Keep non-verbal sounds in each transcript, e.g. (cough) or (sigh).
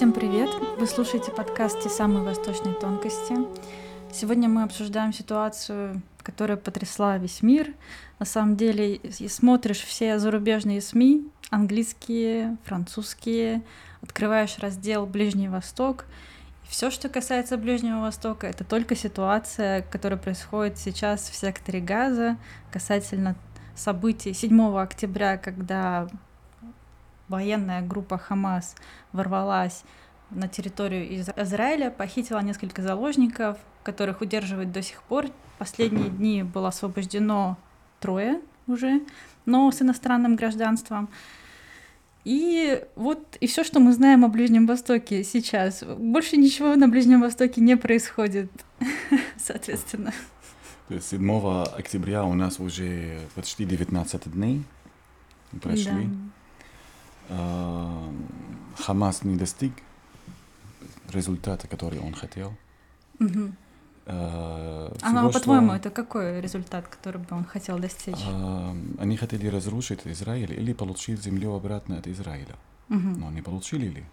Всем привет! Вы слушаете подкаст «Те самые восточные тонкости». Сегодня мы обсуждаем ситуацию, которая потрясла весь мир. На самом деле, смотришь все зарубежные СМИ, английские, французские, открываешь раздел «Ближний Восток», все, что касается Ближнего Востока, это только ситуация, которая происходит сейчас в секторе Газа касательно событий 7 октября, когда военная группа Хамас ворвалась на территорию Израиля, похитила несколько заложников, которых удерживают до сих пор. Последние дни было освобождено трое уже, но с иностранным гражданством. И вот и все, что мы знаем о Ближнем Востоке сейчас. Больше ничего на Ближнем Востоке не происходит, (laughs) соответственно. То есть 7 октября у нас уже почти 19 дней прошли. Да. А, Хамас не достиг результата, который он хотел. Угу. А, а ну, по-твоему, это какой результат, который бы он хотел достичь? А, они хотели разрушить Израиль или получить землю обратно от Израиля. Угу. Но они получили ли?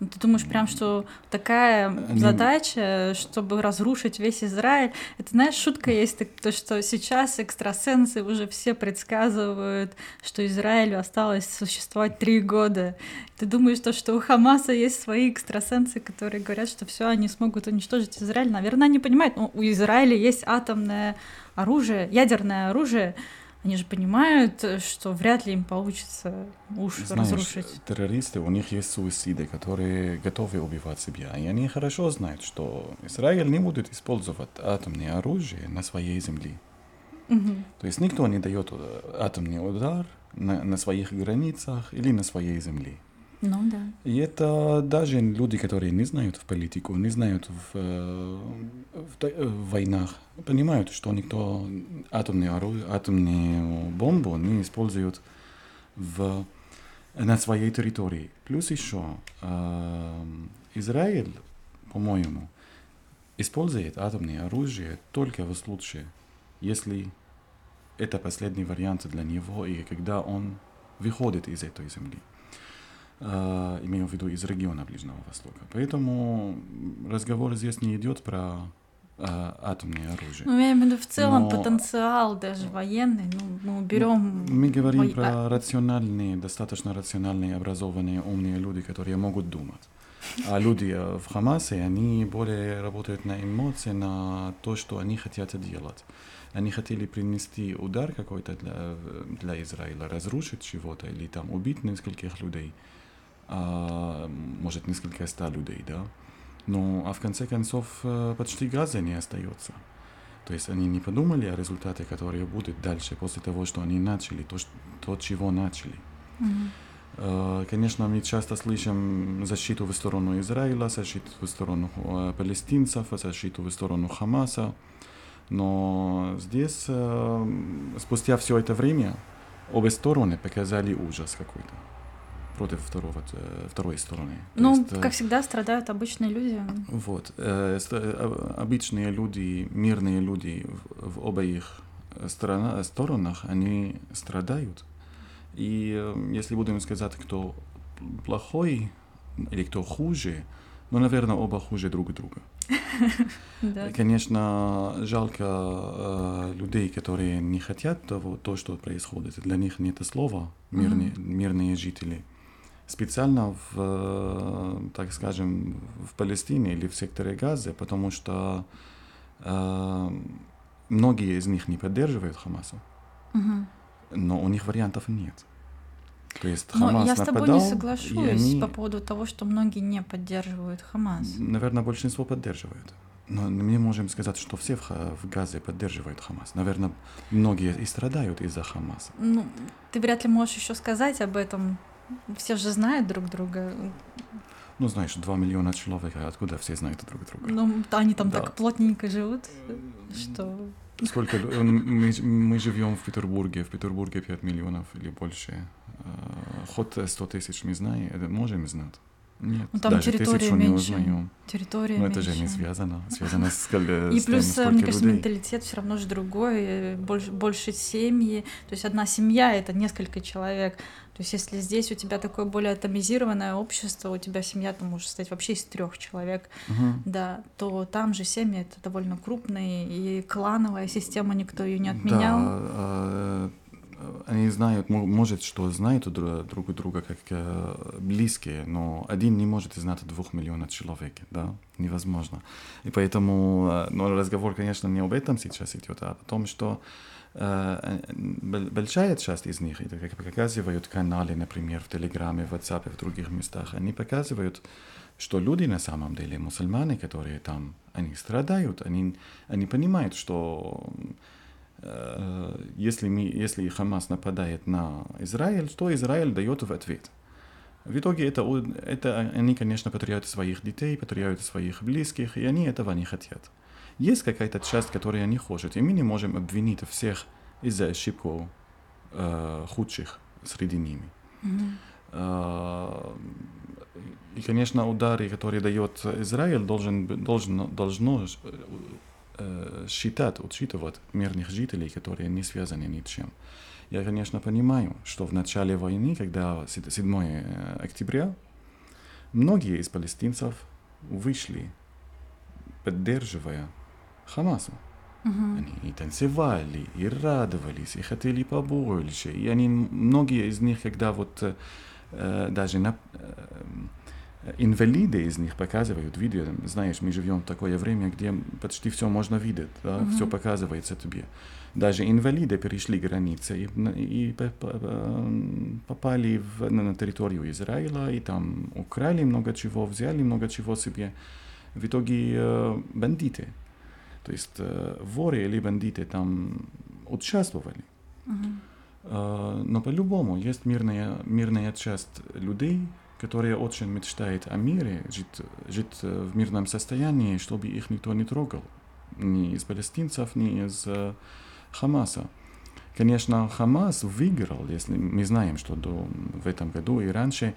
Ну, ты думаешь прям, что такая Они... задача, чтобы разрушить весь Израиль? Это, знаешь, шутка есть, то, что сейчас экстрасенсы уже все предсказывают, что Израилю осталось существовать три года. Ты думаешь, то, что у Хамаса есть свои экстрасенсы, которые говорят, что все, они смогут уничтожить Израиль? Наверное, они понимают, ну, у Израиля есть атомное оружие, ядерное оружие, они же понимают, что вряд ли им получится уж Знаешь, разрушить. террористы, у них есть суициды, которые готовы убивать себя. И они хорошо знают, что Израиль не будет использовать атомное оружие на своей земле. Угу. То есть никто не дает э, атомный удар на, на своих границах или на своей земле. Ну да. И это даже люди, которые не знают в политику, не знают в, э, в, в войнах, понимают, что никто атомную, оружие, атомную бомбу не использует в, на своей территории. Плюс еще э, Израиль, по-моему, использует атомное оружие только в случае, если это последний вариант для него, и когда он выходит из этой земли. А, имею в виду из региона Ближнего Востока. Поэтому разговор здесь не идет про а, атомное оружие. Ну, я имею в виду в целом Но... потенциал даже военный. Ну, мы берем. Мы говорим во... про рациональные, достаточно рациональные, образованные, умные люди, которые могут думать. А люди в Хамасе, они более работают на эмоции, на то, что они хотят делать. Они хотели принести удар какой-то для, для Израиля, разрушить чего-то или там убить нескольких людей а, может несколько ста людей, да. Ну, а в конце концов э, почти газа не остается. То есть они не подумали о результате, которые будут дальше, после того, что они начали, то, что, то чего начали. Mm-hmm. Конечно, мы часто слышим защиту в сторону Израиля, защиту в сторону э, палестинцев, защиту в сторону Хамаса. Но здесь, спустя все это время, обе стороны показали ужас какой-то против второго, э, второй стороны. Ну, есть, как всегда, страдают обычные люди. Вот. Э, э, обычные люди, мирные люди в, в сторона, сторонах, они страдают. И если будем сказать, кто плохой или кто хуже, ну, наверное, оба хуже друг друга. (laughs) Конечно, жалко э, людей, которые не хотят того, то, что происходит. Для них нет слова мирные, мирные жители специально в, э, так скажем, в Палестине или в секторе Газы, потому что э, многие из них не поддерживают Хамаса, угу. но у них вариантов нет. То есть Хамас Но я с тобой не соглашусь они... по поводу того, что многие не поддерживают Хамас. Наверное, большинство поддерживают. Но мы можем сказать, что все в, в Газе поддерживают Хамас. Наверное, многие и страдают из-за Хамаса. Ну, ты вряд ли можешь еще сказать об этом все же знают друг друга. Ну, знаешь, два миллиона человек, а откуда все знают друг друга? Ну, они там да. так плотненько живут, что... Сколько... Мы, мы живем в Петербурге, в Петербурге 5 миллионов или больше. А, ход 100 тысяч мы знаем, это можем знать. Нет, Ну, там даже территория тысячу не меньше. узнаю. Территория Но это же не меньше. связано. Связано с, сколь- (laughs) И с плюс, э, сколько мне кажется, людей. менталитет все равно же другой, э, больше, больше семьи. То есть одна семья это несколько человек. То есть если здесь у тебя такое более атомизированное общество, у тебя семья там может состоять вообще из трех человек, Мгм. да, то там же семьи это довольно крупные и клановая система, никто ее не отменял. Да, э, они знают, мо- может, что знают друг, друг друга как э, близкие, но один не может знать двух миллионов человек, да, невозможно. И поэтому, э, но разговор, конечно, не об этом сейчас идет, а о том, что э, большая часть из них, это как показывают каналы, например, в Телеграме, в WhatsApp, в других местах, они показывают, что люди на самом деле, мусульмане, которые там, они страдают, они, они понимают, что если, ми- если Хамас нападает на Израиль, что Израиль дает в ответ. В итоге это, это они, конечно, потеряют своих детей, потеряют своих близких, и они этого не хотят. Есть какая-то часть, которая не хочет, и мы не можем обвинить всех из-за ошибок э, худших среди ними. Мгм. Э, И, конечно, удары, которые дает Израиль, должен, должно, должно э, считать, учитывать мирных жителей, которые не связаны ничем. Я, конечно, понимаю, что в начале войны, когда сед- 7 октября, многие из палестинцев вышли, поддерживая Хамасу. Мгм. Они и танцевали, и радовались, и хотели побольше. И они, многие из них, когда вот э, э, даже на, э, инвалиды из них показывают видео, знаешь, мы живем в такое время, где почти все можно видеть, да, Мгм. все показывается тебе. Даже инвалиды перешли границы и, и по- по- попали в, на, территорию Израиля, и там украли много чего, взяли много чего себе. В итоге э, бандиты, то есть э, воры или бандиты там участвовали. Э, Но по-любому есть мирная, мирная часть людей, которые очень мечтают о мире, жить, жить э, в мирном состоянии, чтобы их никто не трогал. Ни из палестинцев, ни из э, Хамаса. Конечно, Хамас выиграл, если мы знаем, что до, в этом году и раньше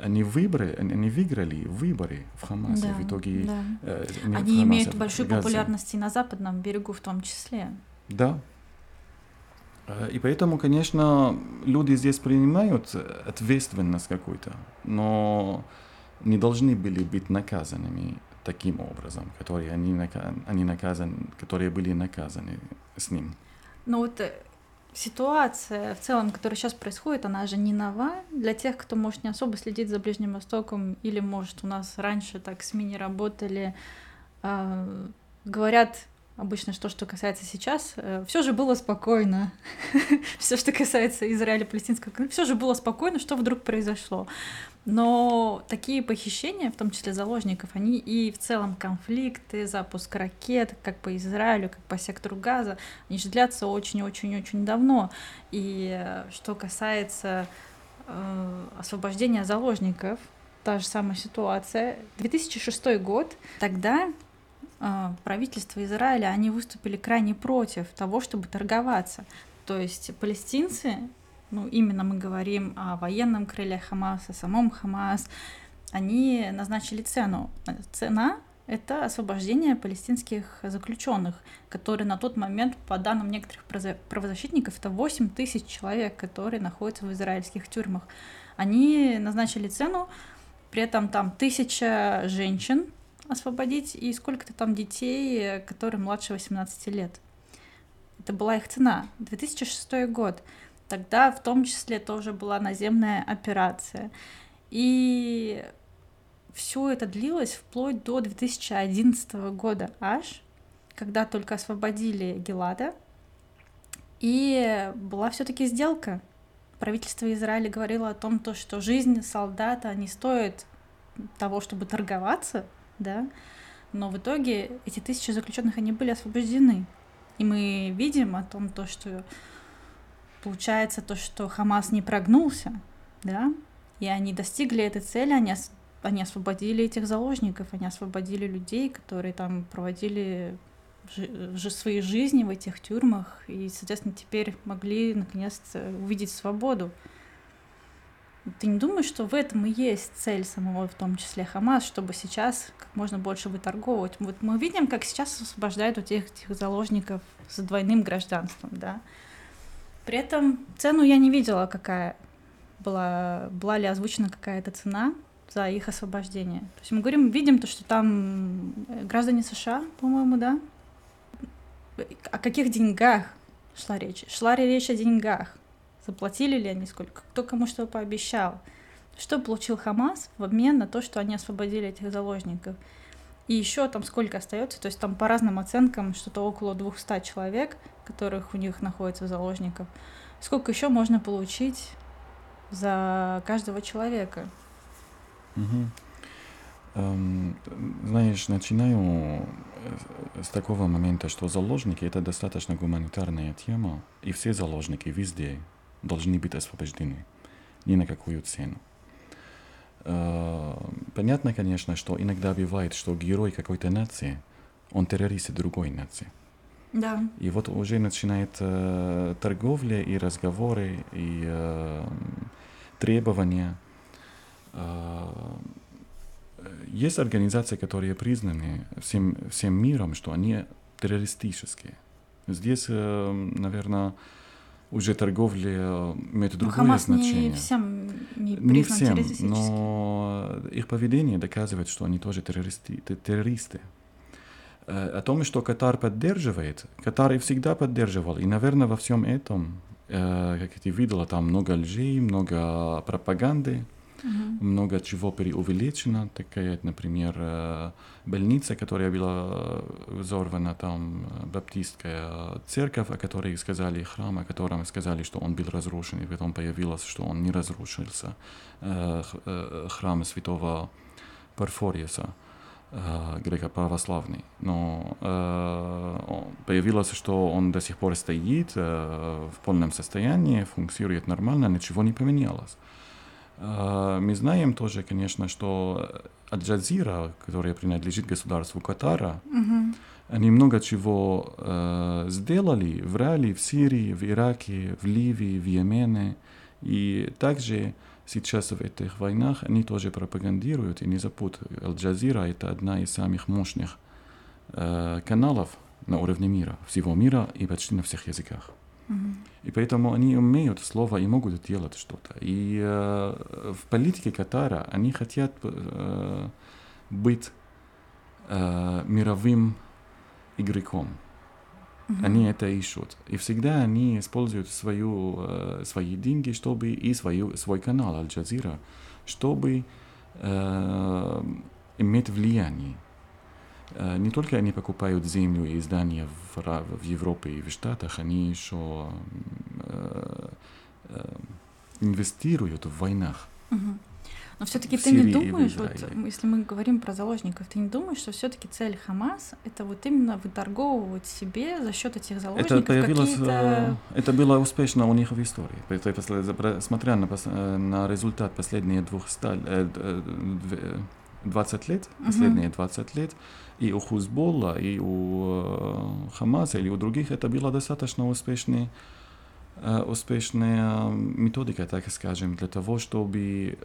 они, выбрали, они выиграли выборы в Хамасе. Да, в итоге да. э, Они Хамасе, имеют большую Газе. популярность и на западном берегу в том числе. Да. Э, И поэтому, конечно, люди здесь принимают ответственность какую-то, но не должны были быть наказанными таким образом, которые они, нака- они наказаны, которые были наказаны с ним. Но вот э, ситуация в целом, которая сейчас происходит, она же не нова для тех, кто, может, не особо следит за Ближним Востоком, или, может, у нас раньше так СМИ не работали. Говорят обычно, что, что касается сейчас, все же было спокойно. (laughs) Все, что касается Израиля, палестинского, все же было спокойно, что вдруг произошло. Но такие похищения, в том числе заложников, они и в целом конфликты, запуск ракет, как по Израилю, как по сектору Газа, они же длятся очень-очень-очень давно. И э, что касается э, освобождения заложников, та же самая ситуация. 2006 год, тогда э, правительство Израиля, они выступили крайне против того, чтобы торговаться. То есть палестинцы, ну именно мы говорим о военном крыле Хамаса, самом Хамас, они назначили цену. Цена это освобождение палестинских заключенных, которые на тот момент, по данным некоторых правозащитников, это 8 тысяч человек, которые находятся в израильских тюрьмах. Они назначили цену, при этом там тысяча женщин освободить и сколько-то там детей, которые младше 18 лет. Это была их цена. 2006 год. Тогда в том числе тоже была наземная операция. И все это длилось вплоть до 2011 года аж, когда только освободили Гелада. И была все-таки сделка. Правительство Израиля говорило о том, то, что жизнь солдата не стоит того, чтобы торговаться, да, но в итоге эти тысячи заключенных, они были освобождены. И мы видим о том, то, что получается то, что Хамас не прогнулся, да, и они достигли этой цели, они, ос- они освободили этих заложников, они освободили людей, которые там проводили жи- свои жизни в этих тюрьмах, и, соответственно, теперь могли наконец-то увидеть свободу. Ты не думаешь, что в этом и есть цель самого, в том числе Хамас, чтобы сейчас как можно больше выторговывать? Вот мы видим, как сейчас освобождают у тех, этих заложников с двойным гражданством, да. При этом цену я не видела, какая была, была ли озвучена какая-то цена за их освобождение. То есть мы говорим, видим то, что там граждане США, по-моему, да? О каких деньгах шла речь? Шла ли речь о деньгах? Заплатили ли они сколько? Кто кому что пообещал? Что получил Хамас в обмен на то, что они освободили этих заложников? И еще там сколько остается? То есть там по разным оценкам что-то около 200 человек, которых у них находится заложников. Сколько еще можно получить за каждого человека? Угу. Знаешь, начинаю с такого момента, что заложники это достаточно гуманитарная тема, и все заложники везде должны быть освобождены, ни на какую цену. Uh, понятно, конечно, что иногда бывает, что герой какой-то нации, он террорист другой нации. Да. И вот уже начинает uh, торговля и разговоры, и uh, требования. Есть организации, которые признаны всем, всем миром, что они террористические. Здесь, наверное, уже торговля э, имеет другое Хамас значение. не всем не, не всем, но их поведение доказывает, что они тоже террористы. террористы. Э, о том, что Катар поддерживает, Катар и всегда поддерживал. И, наверное, во всем этом, э, как ты видела, там много лжей, много пропаганды. Угу. Много чего преувеличено, такая, например, э, больница, которая была взорвана, там баптистская церковь, о которой сказали, храм, о котором сказали, что он был разрушен, и потом появилось, что он не разрушился, э, э, храм святого Парфориуса греко-православный. Но э, появилось, что он до сих пор стоит э, в полном состоянии, функционирует нормально, ничего не поменялось. А, мы знаем тоже, конечно, что Аль-Джазира, которая принадлежит государству Катара, угу. они много чего э, сделали, врали в Сирии, в Ираке, в Ливии, в Йемене. И также сейчас в этих войнах они тоже пропагандируют, и не забудь, Аль-Джазира — это одна из самых мощных э, каналов на уровне мира, всего мира и почти на всех языках. И поэтому они умеют слово и могут делать что-то. И э, в политике Катара они хотят э, быть э, мировым игроком. Угу. Они это ищут. И всегда они используют свою, э, свои деньги, чтобы и свою, свой канал Аль-Джазира, чтобы э, иметь влияние. Э, не только они покупают землю и здания в, в Европе и в Штатах, они еще э, э, инвестируют в войнах. Угу. Но все-таки ты не думаешь, вот если мы говорим про заложников, ты не думаешь, что все-таки цель Хамас это вот именно выторговывать себе за счет этих заложников это появилось, какие-то... Это было успешно у них в истории. Смотря на, на результат последних двух сталь, 20 лет, последние 20 лет, и у Хузболла, и у э, Хамаса, или у других, это была достаточно успешная, э, успешная методика, так скажем, для того, чтобы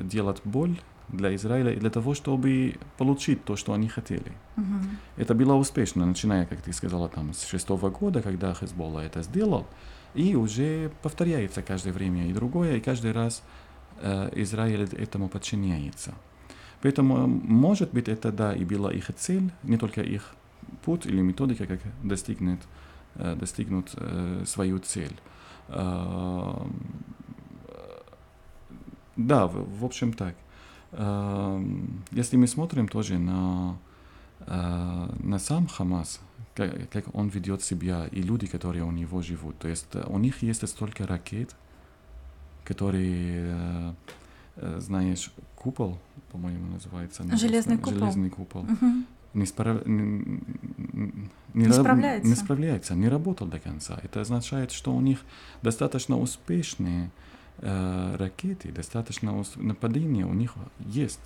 делать боль для Израиля и для того, чтобы получить то, что они хотели. Uh-huh. Это было успешно, начиная, как ты сказала, там, с шестого года, когда Хезболла это сделал, и уже повторяется каждое время и другое, и каждый раз э, Израиль этому подчиняется. Поэтому, может быть, это, да, и была их цель, не только их путь или методика, как достигнуть, э, достигнуть э, свою цель. Э, да, в, общем так. Если мы смотрим тоже на, на сам Хамас, как, как он ведет себя, и люди, которые у него живут, то есть у них есть столько ракет, которые Э, знаешь, купол, по-моему, называется. Железный купол. Железный купол. Угу. Не, справ... не, не, не справляется. Не справляется, не работал до конца. Это означает, что у них достаточно успешные э, ракеты, достаточно ус... нападения у них есть.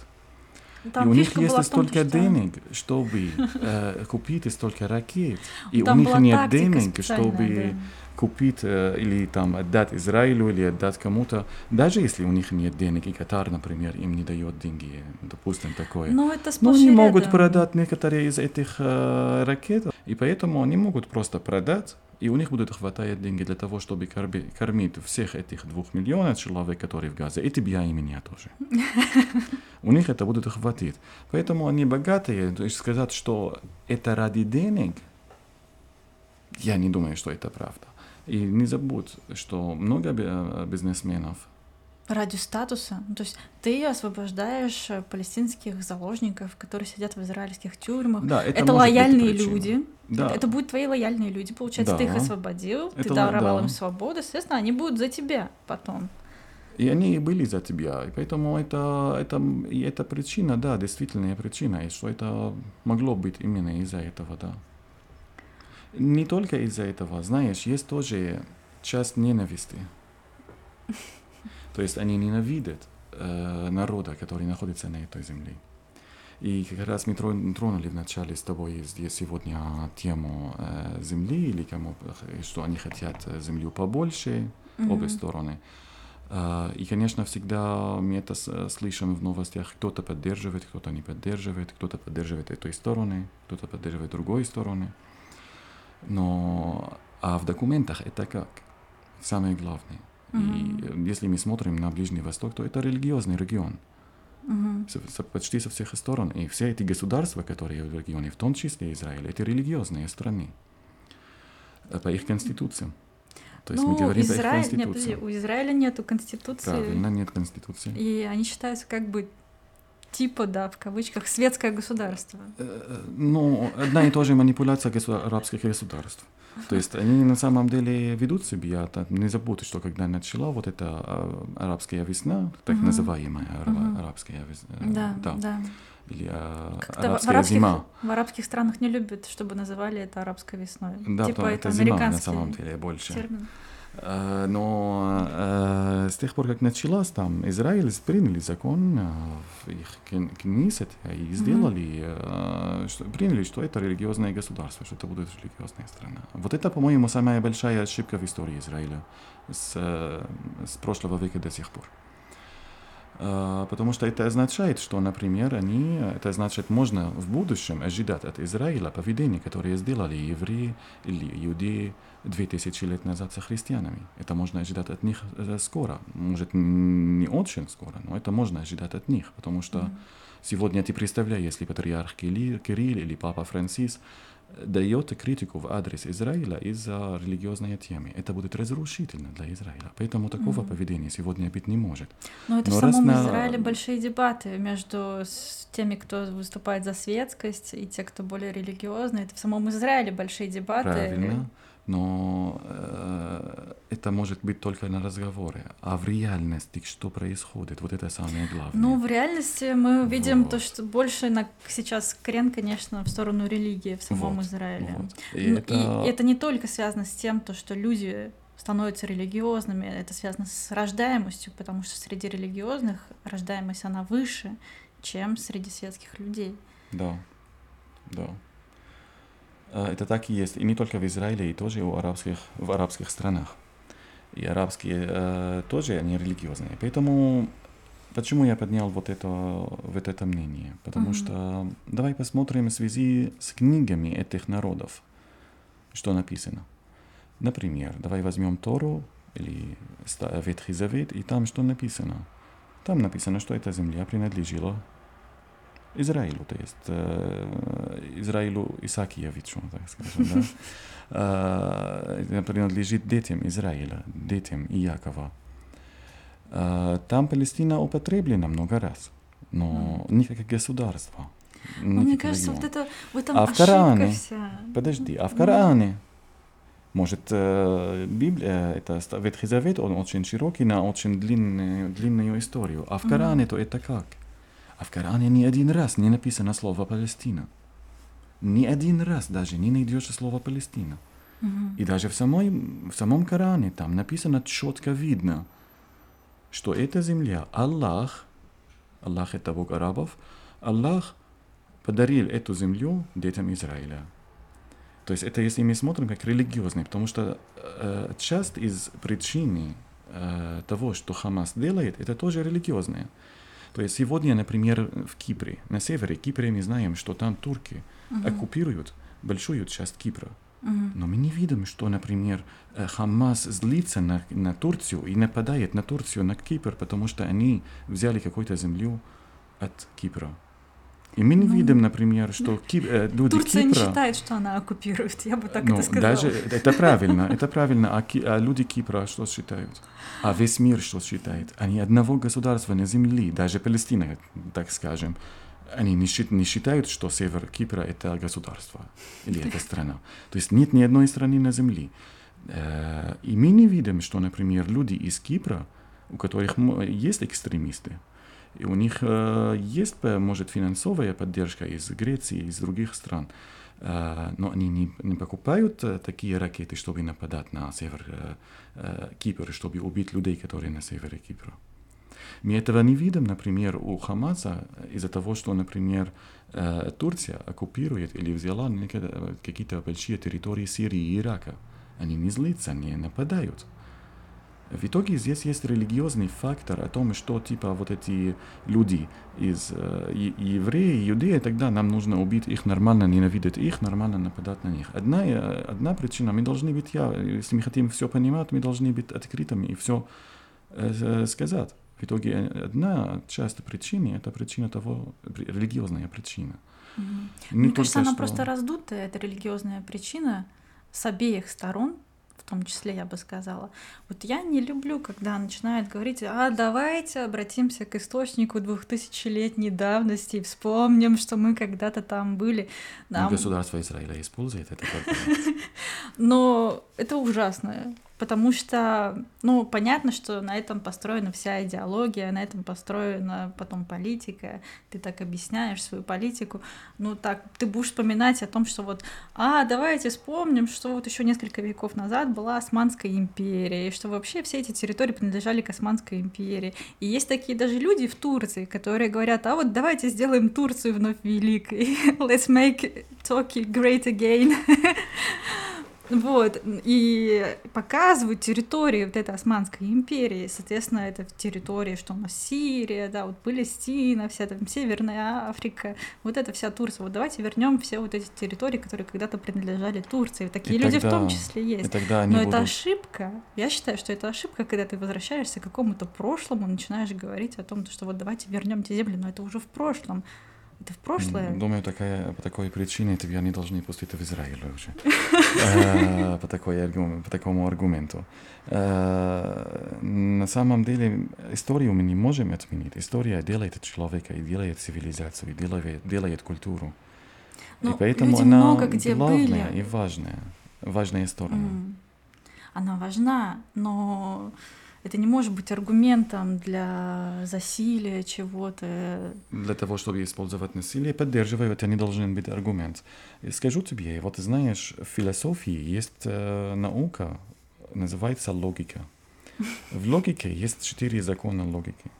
Там и у них фишка есть том, столько что- денег, чтобы э, купить столько ракет. И Там у них была нет тактика денег, чтобы да. купить э, или там отдать Израилю или отдать кому-то. Даже если у них нет денег, и Катар, например, им не дает деньги, допустим, такое. Ну, это Но они и могут рядом. продать некоторые из этих э, ракет, и поэтому они могут просто продать, и у них будет хватать деньги для того, чтобы кормить всех этих двух миллионов человек, которые в Газе, и тебя, и меня тоже. (laughs) У них это будет хватить. Поэтому они богатые, то есть сказать, что это ради денег, я не думаю, что это правда. И не забудь, что много э, бизнесменов Ради статуса. Ну, то есть ты освобождаешь э, палестинских заложников, которые сидят в израильских тюрьмах. Да, это, это лояльные люди. Да. Это, это будут твои лояльные люди. Получается, ты их Да. освободил, ты Это даровал да. им свободу, соответственно, они будут за тебя потом. И они были за тебя. И поэтому это, это, и эта причина, да, действительная причина, и что это могло быть именно из-за этого, да. Не только из-за этого, знаешь, есть тоже часть ненависти. (laughs) То есть они ненавидят э, народа, который находится на этой земле. И как раз мы трон- тронули вначале с тобой здесь сегодня тему э, земли, или кому, что они хотят э, землю побольше, обе Мгм. стороны. И, конечно, всегда мы это с- слышим в новостях. Кто-то поддерживает, кто-то не поддерживает, кто-то поддерживает этой стороны, кто-то поддерживает другой стороны. Но а в документах это как? Самое главное. И Мгм. э, если мы смотрим на Ближний Восток, то это религиозный регион. Со- почти со всех сторон. И все эти государства, которые в регионе, в том числе Израиль, это религиозные страны. Э, По их конституциям. То есть мы Ну, говорим по их Израиль, нет, у Израиля нету конституции. Правильно, нет конституции. И они считаются как бы типа, да, в кавычках, светское государство. Э, Ну, одна и та же манипуляция госу- арабских государств. То есть они на самом деле ведут себя, не забудь, что когда начала вот эта а, арабская весна, так называемая Мгм. арабская весна, Да, да. или а, Как-то в- арабская арабских, зима. в арабских странах не любят, чтобы называли это арабской весной. Да, типа это это зима на самом деле больше. термин. Э, Но э, с тех пор, как началась там, Израиль приняли закон э, в их кн- книсет и сделали, э, что, приняли, что это религиозное государство, что это будет религиозная страна. Вот это, по-моему, самая большая ошибка в истории Израиля с, э, с прошлого века до сих пор. Э, Потому что это означает, что, например, они, это значит, можно в будущем ожидать от Израиля поведения, которое сделали евреи или иудеи 2000 лет назад со христианами. Это можно ожидать от них э, скоро. Может, не очень скоро, но это можно ожидать от них, потому что Мгм. сегодня ты представляешь, если патриарх Кирилл, или папа Францис э, дает критику в адрес Израиля из-за религиозной темы, это будет разрушительно для Израиля. Поэтому такого Мгм. поведения сегодня быть не может. Но это Но в самом на- Израиле большие дебаты между теми, кто выступает за светскость, и те, кто более религиозный. Это в самом Израиле большие дебаты. Правильно. Но э, это может быть только на разговоре. А в реальности что происходит? Вот это самое главное. Ну, в реальности мы видим то, Вот. что больше на, сейчас крен, конечно, в сторону религии в самом Вот, Израиле. вот. И Ну, это... И это не только связано с тем, то, что люди становятся религиозными, это связано с рождаемостью, потому что среди религиозных рождаемость она выше, чем среди светских людей. Да, да. Э, Это так и есть. И не только в Израиле, и тоже у арабских, в арабских странах. И арабские э, тоже, они религиозные. Поэтому, почему я поднял вот это, вот это мнение? Потому Мгм. что давай посмотрим в связи с книгами этих народов, что написано. Например, давай возьмем Тору или Ветхий Завет, и там что написано? Там написано, что эта земля принадлежала Израилю, то есть э, Израилю Исаакиевичу, так скажем, да. Принадлежит детям Израиля, детям Иакова. Там Палестина употреблена много раз, но не как государство. Ну, не мне кажется, регион. вот это в этом А в Коране? вся. Подожди, а в. Коране? Может, Библия, это Ветхий Завет, он очень широкий, на очень длинную, длинную историю. А в. Коране то это как? А в Коране ни один раз не написано слово Палестина. Ни один раз даже не найдешь слово Палестина. Мгм. И даже в, самой, в самом Коране там написано четко видно, что эта земля Аллах, Аллах это Бог арабов, Аллах подарил эту землю детям Израиля. То есть это если мы смотрим как религиозный, потому что э, часть из причин э, того, что Хамас делает, это тоже религиозное. То есть сегодня, например, в Кипре, на севере Кипра мы знаем, что там турки uh-huh. оккупируют большую часть Кипра. Uh-huh. Но мы не видим, что, например, э, Хамас злится на, на Турцию и нападает на Турцию, на Кипр, потому что они взяли какую-то землю от Кипра. И мы не ну, видим, например, что (laughs) Кип, э, люди Турция Кипра... не считает, что она оккупирует, я бы так ну, это сказала. Даже, это правильно, это правильно. А, ки, а люди Кипра что считают? А весь мир что считает? Они одного государства на земле, даже Палестина, так скажем. Они не, не считают, что север Кипра — это государство или это страна. То есть нет ни одной страны на земле. Э, и мы не видим, что, например, люди из Кипра, у которых есть экстремисты, и у них э, есть, может, финансовая поддержка из Греции, из других стран, э, но они не, не покупают э, такие ракеты, чтобы нападать на север э, э, Кипра, чтобы убить людей, которые на севере Кипра. Мы этого не видим, например, у Хамаса из-за того, что, например, э, Турция оккупирует или взяла какие-то большие территории Сирии и Ирака. Они не злятся, не нападают. В итоге здесь есть религиозный фактор о том, что типа вот эти люди из э, евреи, иудеи, тогда нам нужно убить их нормально, ненавидеть их, нормально нападать на них. Одна, э, одна причина, мы должны быть я, если мы хотим все понимать, мы должны быть открытыми и все э, сказать. В итоге одна часть причины, это причина того, религиозная причина. Mm-hmm. Мне кажется, она что... просто раздутая, эта религиозная причина с обеих сторон, том числе, я бы сказала. Вот я не люблю, когда начинают говорить, а давайте обратимся к источнику двухтысячелетней давности и вспомним, что мы когда-то там были. Нам... Государство Израиля использует это (laughs) Но это ужасно потому что, ну, понятно, что на этом построена вся идеология, на этом построена потом политика, ты так объясняешь свою политику, ну, так, ты будешь вспоминать о том, что вот, а, давайте вспомним, что вот еще несколько веков назад была Османская империя, и что вообще все эти территории принадлежали к Османской империи, и есть такие даже люди в Турции, которые говорят, а вот давайте сделаем Турцию вновь великой, (laughs) let's make Turkey great again, (laughs) Вот, и показывают территории вот этой Османской империи, соответственно, это территории, что у нас Сирия, да, вот Палестина, вся там Северная Африка, вот эта вся Турция. Вот давайте вернем все вот эти территории, которые когда-то принадлежали Турции. Такие и люди тогда, в том числе есть. тогда Но будут... это ошибка. Я считаю, что это ошибка, когда ты возвращаешься к какому-то прошлому, начинаешь говорить о том, что вот давайте вернем те земли, но это уже в прошлом. Это в прошлое? Думаю, такая, по такой причине тебя не должны пустить в Израиль уже. (laughs) Э, по, такой, по такому аргументу. Э, на самом деле, историю мы не можем отменить. История делает человека и делает цивилизацию, и делает, делает культуру. Но и поэтому она много где главная были. и важная. Важная. Mm. Она важна, но это не может быть аргументом для засилия чего-то. Для того, чтобы использовать насилие, поддерживаю, это не должен быть аргумент. Скажу тебе, вот знаешь, в философии есть э, наука, называется логика. В логике есть четыре закона логики.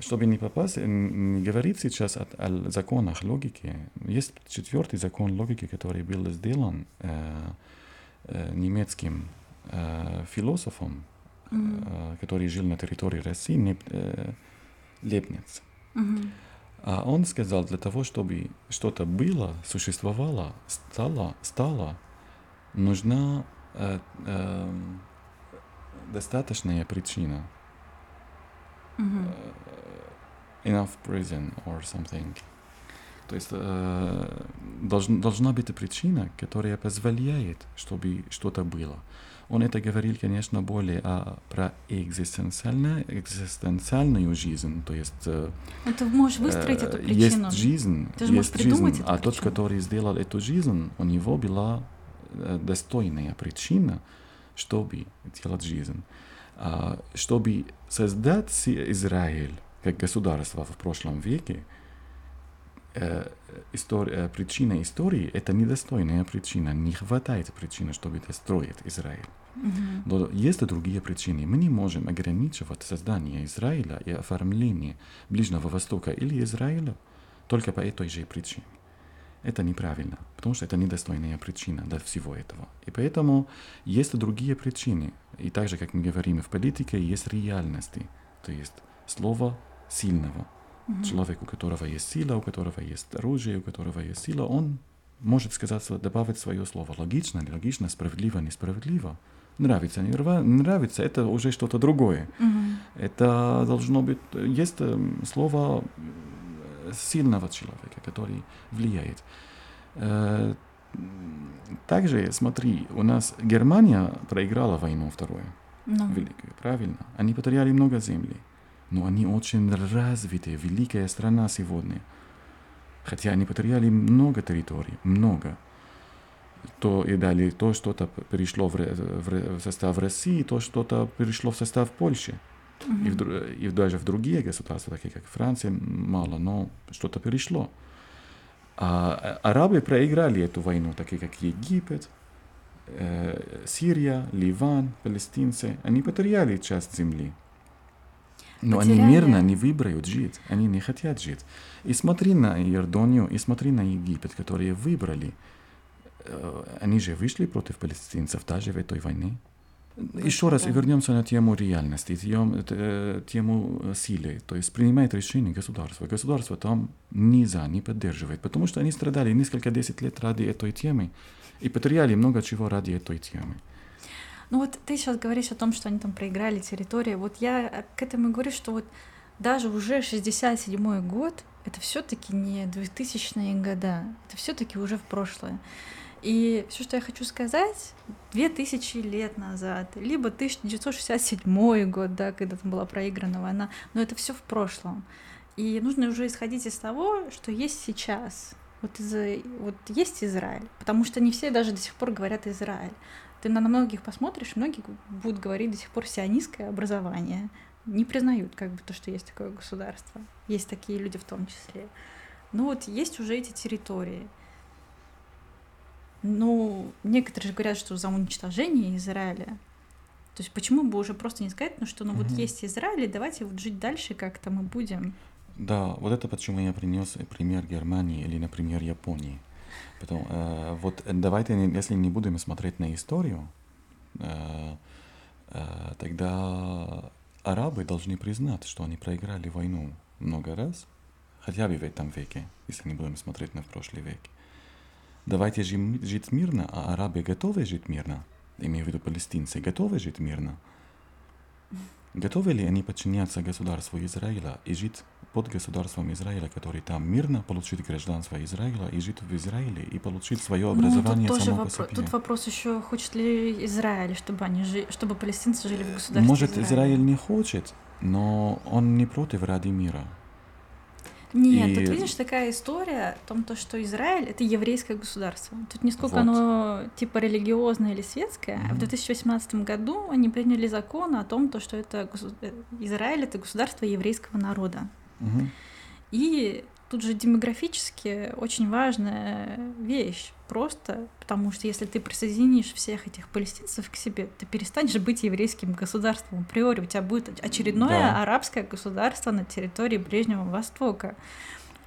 Чтобы не попасть, не говорить сейчас о, о законах логики, есть четвертый закон логики, который был сделан э, э, немецким э, философом mm-hmm. который жил на территории России, не, э, Лепниц. Mm-hmm. А он сказал, для того, чтобы что-то было, существовало, стало, стало нужна э, э, достаточная причина. Mm-hmm. enough prison or something. То есть э, долж, должна быть причина, которая позволяет, чтобы что-то было. Он это говорил, конечно, более а, про экзистенциальную, экзистенциальную жизнь, то есть... Э, ну, ты можешь выстроить э, эту причину. Есть жизнь, ты есть жизнь, эту а тот, который сделал эту жизнь, у него была э, достойная причина, чтобы делать жизнь. А, чтобы создать Израиль как государство в прошлом веке, история, э, причина истории — это недостойная причина, не хватает причины, чтобы достроить Израиль. Mm-hmm. Но есть другие причины. Мы не можем ограничивать создание Израиля и оформление Ближнего Востока или Израиля только по этой же причине. Это неправильно, потому что это недостойная причина для всего этого. И поэтому есть другие причины. И так же, как мы говорим в политике, есть реальности. То есть слово сильного. Mm-hmm. Человек, у которого есть сила, у которого есть оружие, у которого есть сила, он может сказать, добавить свое слово. Логично, нелогично, справедливо, несправедливо. Нравится, не нравится, это уже что-то другое. Mm-hmm. Это должно быть... Есть слово сильного человека, который влияет. Э, также, смотри, у нас Германия проиграла войну вторую, no. Ну. великую, правильно? Они потеряли много земли, но они очень развитые, великая страна сегодня. Хотя они потеряли много территорий, много. То и дали, то что-то перешло в, в, в состав России, то что-то перешло в состав Польши. Mm-hmm. И, в, и даже в другие государства, такие как Франция, мало, но что-то перешло. А арабы проиграли эту войну, такие как Египет, э, Сирия, Ливан, палестинцы. Они потеряли часть земли. Но потеряли. они мирно не выбирают жить, они не хотят жить. И смотри на Иорданию, и смотри на Египет, которые выбрали. Э, они же вышли против палестинцев даже в этой войне. Еще раз вернемся на тему реальности, тему, тему силы. То есть принимает решение государство. Государство там нельзя, не поддерживает, потому что они страдали несколько десять лет ради этой темы и потеряли много чего ради этой темы. Ну вот ты сейчас говоришь о том, что они там проиграли территорию. Вот я к этому говорю, что вот даже уже 67 год, это все-таки не 2000-е года, это все-таки уже в прошлое. И все, что я хочу сказать, 2000 лет назад, либо 1967 год, да, когда там была проиграна война, но это все в прошлом. И нужно уже исходить из того, что есть сейчас. Вот, из, вот есть Израиль, потому что не все даже до сих пор говорят Израиль. Ты на многих посмотришь, многие будут говорить до сих пор сионистское образование. Не признают как бы то, что есть такое государство. Есть такие люди в том числе. Но вот есть уже эти территории — ну, некоторые же говорят, что за уничтожение Израиля. То есть почему бы уже просто не сказать, ну что, ну угу. вот есть Израиль, давайте вот жить дальше как-то мы будем. Да, вот это почему я принес пример Германии или, например, Японии. Потом, э, вот давайте, если не будем смотреть на историю, э, э, тогда арабы должны признать, что они проиграли войну много раз, хотя бы в этом веке, если не будем смотреть на прошлый век давайте жить мирно, а арабы готовы жить мирно, имею в виду палестинцы, готовы жить мирно. Готовы ли они подчиняться государству Израиля и жить под государством Израиля, который там мирно получит гражданство Израиля и жить в Израиле и получить свое образование ну, тут само тоже по себе? Тут вопрос еще, хочет ли Израиль, чтобы, они жи... чтобы палестинцы жили в государстве Может, Израиля. Израиль не хочет, но он не против ради мира. Нет, и... тут видишь такая история о том, то, что Израиль это еврейское государство. Тут не сколько вот. оно типа религиозное или светское. Mm-hmm. А в 2018 году они приняли закон о том, то, что это э, Израиль это государство еврейского народа. Mm-hmm. И Тут же демографически очень важная вещь. Просто потому что если ты присоединишь всех этих палестинцев к себе, ты перестанешь быть еврейским государством априори. У тебя будет очередное да. арабское государство на территории Ближнего Востока.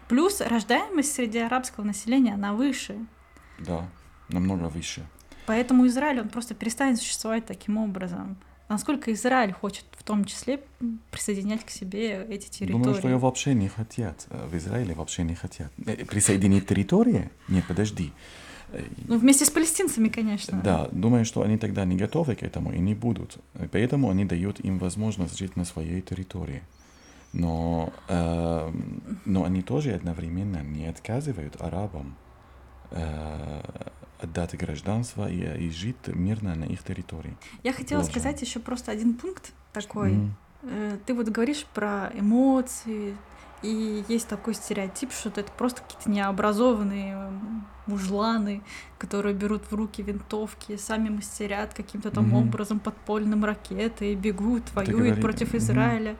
Плюс рождаемость среди арабского населения, она выше. Да, намного выше. Поэтому Израиль, он просто перестанет существовать таким образом насколько Израиль хочет в том числе присоединять к себе эти территории? Думаю, что ее вообще не хотят. Э, в Израиле вообще не хотят. Э, присоединить территории? Нет, подожди. Э, ну, вместе с палестинцами, конечно. Да, думаю, что они тогда не готовы к этому и не будут. Поэтому они дают им возможность жить на своей территории. Но, э, но они тоже одновременно не отказывают арабам э, отдать гражданство и, и жить мирно на их территории. Я хотела Должен. сказать еще просто один пункт такой. Mm. Ты вот говоришь про эмоции, и есть такой стереотип, что это просто какие-то необразованные мужланы, которые берут в руки винтовки, сами мастерят каким-то там mm-hmm. образом подпольным ракеты, бегут, воюют против Израиля.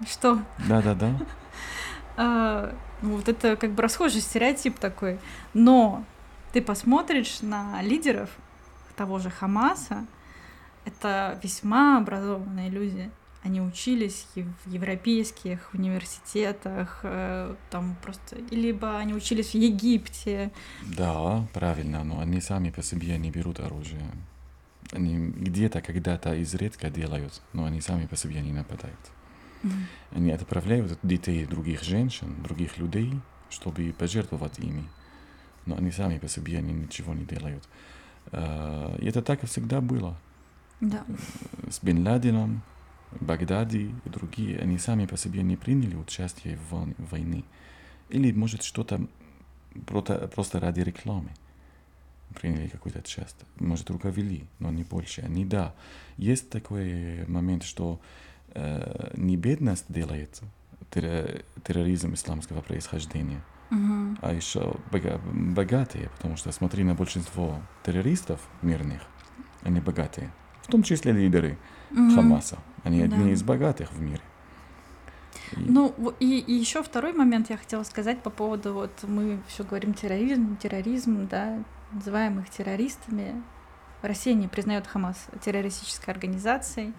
Mm-hmm. Что? Да-да-да. (laughs) а, вот это как бы расхожий стереотип такой. Но ты посмотришь на лидеров того же Хамаса, это весьма образованные люди. они учились в европейских университетах, э, там просто, либо они учились в Египте. Да, правильно, но они сами по себе не берут оружие. Они где-то когда-то изредка делают, но они сами по себе не нападают. Mm-hmm. Они отправляют детей других женщин, других людей, чтобы пожертвовать ими. Но они сами по себе они ничего не делают. Э, и это так и всегда было. Да. С Бен Ладеном, Багдади и другие, они сами по себе не приняли участие в войне. Или, может, что-то просто, просто ради рекламы приняли какую-то часть. Может, руковели, но не больше. Они, да. Есть такой момент, что э, не бедность делает терроризм исламского происхождения, а еще богатые, потому что смотри на большинство террористов мирных, они богатые, в том числе лидеры uh-huh. Хамаса. Они да. одни из богатых в мире. И... Ну, и, и еще второй момент я хотела сказать по поводу, вот мы все говорим терроризм, терроризм, да, называем их террористами. Россия не признает Хамас террористической организацией,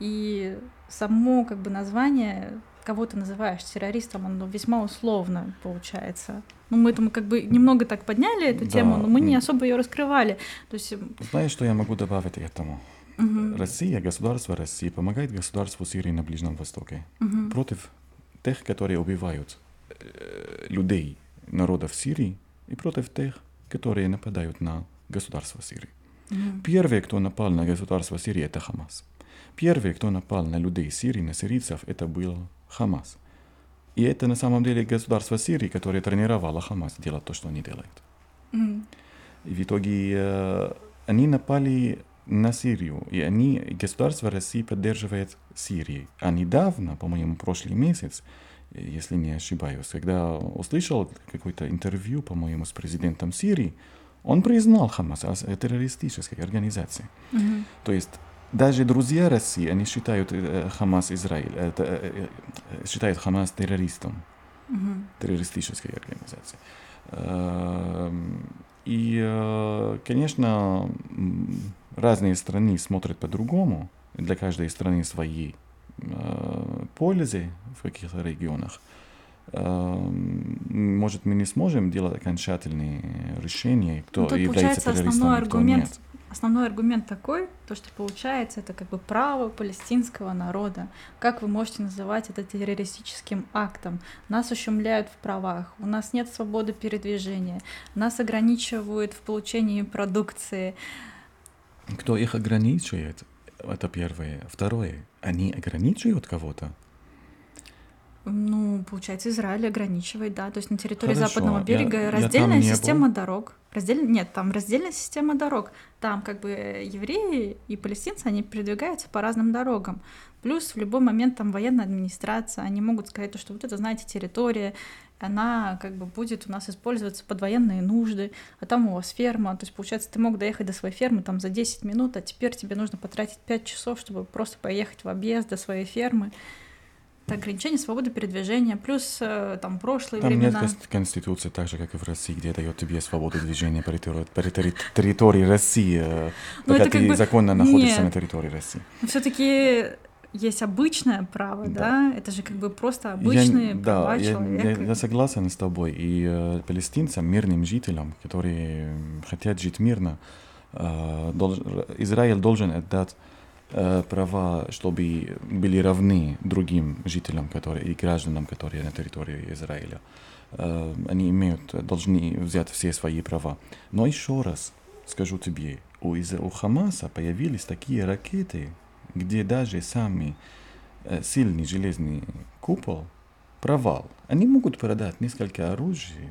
и само как бы название кого ты называешь террористом, оно весьма условно получается. Ну, мы это мы как бы немного так подняли эту да. тему, но мы не особо ее раскрывали. То есть... Знаешь, что я могу добавить этому? Угу. Россия, государство России помогает государству Сирии на Ближнем Востоке угу. против тех, которые убивают э, людей, народов Сирии, и против тех, которые нападают на государство Сирии. Угу. Первый, кто напал на государство Сирии, это Хамас. Первый, кто напал на людей Сирии, на сирийцев, это был Хамас. И это на самом деле государство Сирии, которое тренировало Хамас делать то, что они делают. Mm. И в итоге э, они напали на Сирию, и они, государство России поддерживает Сирию. А недавно, по-моему, прошлый месяц, если не ошибаюсь, когда услышал какое-то интервью, по-моему, с президентом Сирии, он признал Хамас террористической организацией. Mm-hmm. То есть даже друзья России, они считают э, Хамас Израиль, это, э, э, считают Хамас террористом, mm-hmm. террористической организацией. Э, и, конечно, разные страны смотрят по-другому, для каждой страны свои пользы в каких-то регионах. Э, может, мы не сможем делать окончательные решения, кто ну, является террористом, кто аргумент, нет. Основной аргумент такой, то что получается, это как бы право палестинского народа. Как вы можете называть это террористическим актом? Нас ущемляют в правах, у нас нет свободы передвижения, нас ограничивают в получении продукции. Кто их ограничивает? Это первое. Второе. Они ограничивают кого-то? Ну, получается, Израиль ограничивает, да. То есть на территории Хорошо. западного берега я, раздельная я система был. дорог. Раздель... Нет, там раздельная система дорог. Там как бы евреи и палестинцы, они передвигаются по разным дорогам. Плюс в любой момент там военная администрация, они могут сказать, что вот это, знаете, территория, она как бы будет у нас использоваться под военные нужды, а там у вас ферма, то есть, получается, ты мог доехать до своей фермы там за 10 минут, а теперь тебе нужно потратить 5 часов, чтобы просто поехать в объезд до своей фермы. Это ограничение свободы передвижения, плюс э, там прошлые там времена. нет конституции так же, как и в России, где дает тебе свободу движения по территории, территории России, э, Но пока ты бы... законно находишься нет. на территории России. Все-таки есть обычное право, да. да? Это же как бы просто обычные я, права да, человека. Я, я согласен с тобой. И э, палестинцам, мирным жителям, которые хотят жить мирно, э, долж, Израиль должен отдать права, чтобы были равны другим жителям которые, и гражданам, которые на территории Израиля. Э, они имеют, должны взять все свои права. Но еще раз скажу тебе, у, у Хамаса появились такие ракеты, где даже самый э, сильный железный купол провал. Они могут продать несколько оружий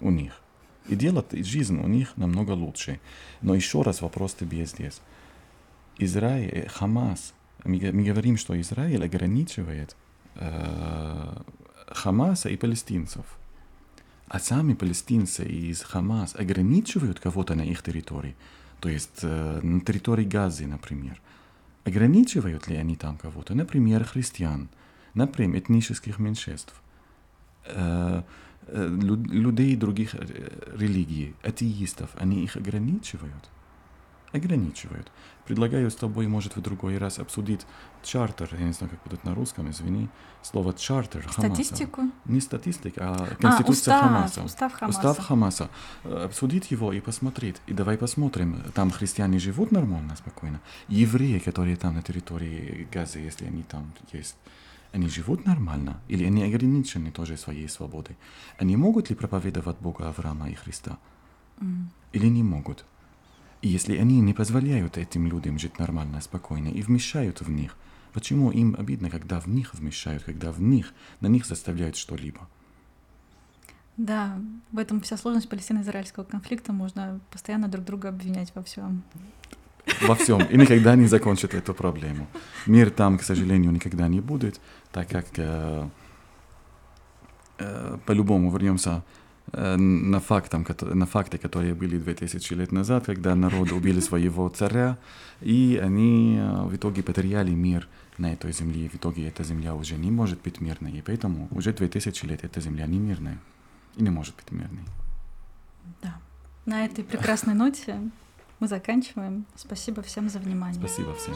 у них и делать жизнь у них намного лучше. Но еще раз вопрос тебе здесь. Израиль, Хамас, мы, мы говорим, что Израиль ограничивает э, Хамаса и палестинцев. А сами палестинцы из Хамас ограничивают кого-то на их территории, то есть э, на территории Газы, например. Ограничивают ли они там кого-то? Например, христиан, например, этнических меньшинств, э, э, людей других э, религий, атеистов. Они их ограничивают. Ограничивают. Предлагаю с тобой, может, в другой раз обсудить чартер, я не знаю, как будет на русском, извини, слово чартер Хамаса. Статистику? Не статистика, а конституция а, устав, Хамаса. Устав Хамаса. Устав Хамаса. Э, Обсудить его и посмотреть. И давай посмотрим, там христиане живут нормально, спокойно. Евреи, которые там на территории Газы, если они там есть, они живут нормально? Или они ограничены тоже своей свободой? Они могут ли проповедовать Бога Авраама и Христа? М. Или не могут? И если они не позволяют этим людям жить нормально, спокойно и вмешают в них, почему им обидно, когда в них вмешают, когда в них, на них заставляют что-либо? Да, в этом вся сложность палестино-израильского конфликта. Можно постоянно друг друга обвинять во всем. Во всем. И никогда не закончат эту проблему. Мир там, к сожалению, никогда не будет, так как э, э, по-любому вернемся на, фактам, на факты, которые были 2000 лет назад, когда народ убили своего царя, и они э, в итоге потеряли мир на этой земле. В итоге эта земля уже не может быть мирной, и поэтому уже 2000 лет эта земля не мирная и не может быть мирной. Да. На этой прекрасной ноте мы заканчиваем. Спасибо всем за внимание. Спасибо всем.